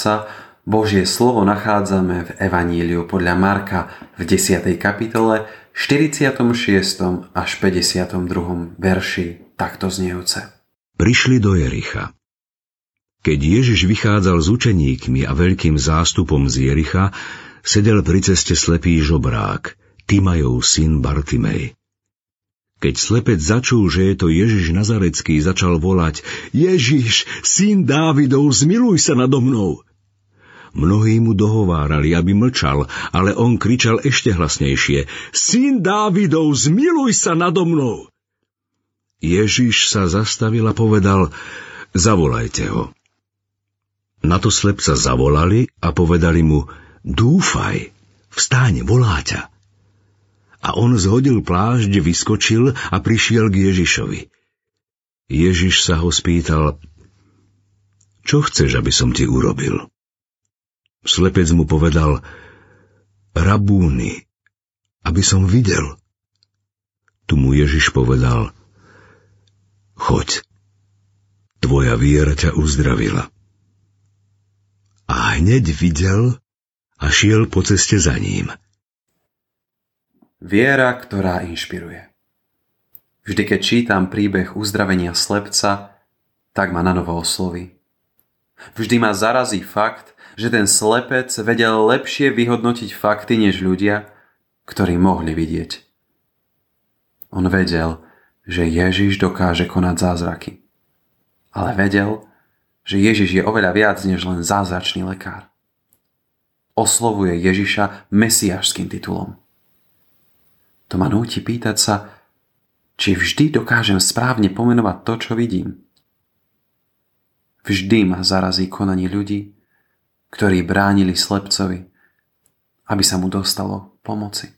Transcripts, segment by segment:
starca, Božie slovo nachádzame v Evaníliu podľa Marka v 10. kapitole 46. až 52. verši takto znejúce. Prišli do Jericha. Keď Ježiš vychádzal s učeníkmi a veľkým zástupom z Jericha, sedel pri ceste slepý žobrák, Timajov syn Bartimej. Keď slepec začul, že je to Ježiš Nazarecký, začal volať Ježiš, syn Dávidov, zmiluj sa nado mnou. Mnohí mu dohovárali, aby mlčal, ale on kričal ešte hlasnejšie. Syn Dávidov, zmiluj sa nado mnou! Ježiš sa zastavil a povedal, zavolajte ho. Na to slepca zavolali a povedali mu, dúfaj, vstáň, volá ťa. A on zhodil plášť, vyskočil a prišiel k Ježišovi. Ježiš sa ho spýtal, čo chceš, aby som ti urobil? Slepec mu povedal, rabúny, aby som videl. Tu mu Ježiš povedal, choď, tvoja viera ťa uzdravila. A hneď videl a šiel po ceste za ním. Viera, ktorá inšpiruje. Vždy, keď čítam príbeh uzdravenia slepca, tak ma na novo osloví. Vždy ma zarazí fakt, že ten slepec vedel lepšie vyhodnotiť fakty než ľudia, ktorí mohli vidieť. On vedel, že Ježiš dokáže konať zázraky. Ale vedel, že Ježiš je oveľa viac než len zázračný lekár. Oslovuje Ježiša mesiašským titulom. To ma núti pýtať sa, či vždy dokážem správne pomenovať to, čo vidím. Vždy ma zarazí konanie ľudí, ktorí bránili slepcovi, aby sa mu dostalo pomoci.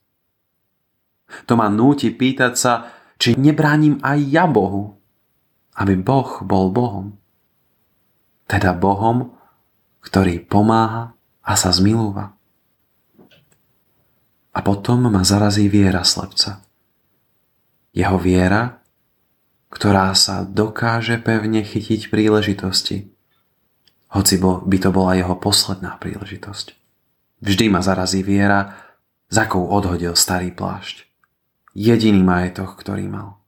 To ma núti pýtať sa, či nebránim aj ja Bohu, aby Boh bol Bohom. Teda Bohom, ktorý pomáha a sa zmilúva. A potom ma zarazí viera slepca. Jeho viera, ktorá sa dokáže pevne chytiť príležitosti, hoci by to bola jeho posledná príležitosť. Vždy ma zarazí viera, za akou odhodil starý plášť. Jediný majetok, ktorý mal.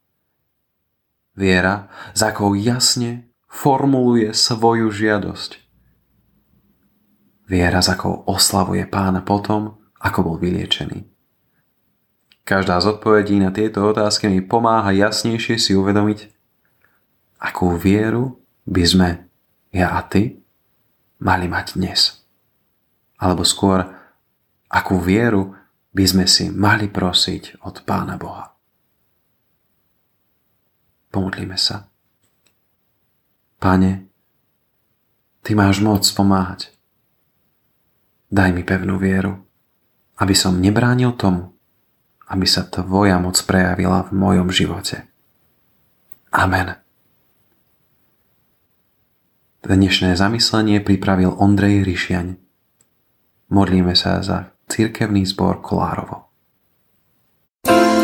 Viera, za akou jasne formuluje svoju žiadosť. Viera, za akou oslavuje pána potom, ako bol vyliečený. Každá z odpovedí na tieto otázky mi pomáha jasnejšie si uvedomiť, akú vieru by sme, ja a ty, mali mať dnes. Alebo skôr, akú vieru by sme si mali prosiť od Pána Boha. Pomodlíme sa. Pane, Ty máš moc pomáhať. Daj mi pevnú vieru, aby som nebránil tomu, aby sa Tvoja moc prejavila v mojom živote. Amen. Dnešné zamyslenie pripravil Ondrej Ryšiaň. Modlíme sa za cirkevný zbor Kolárovo. thank you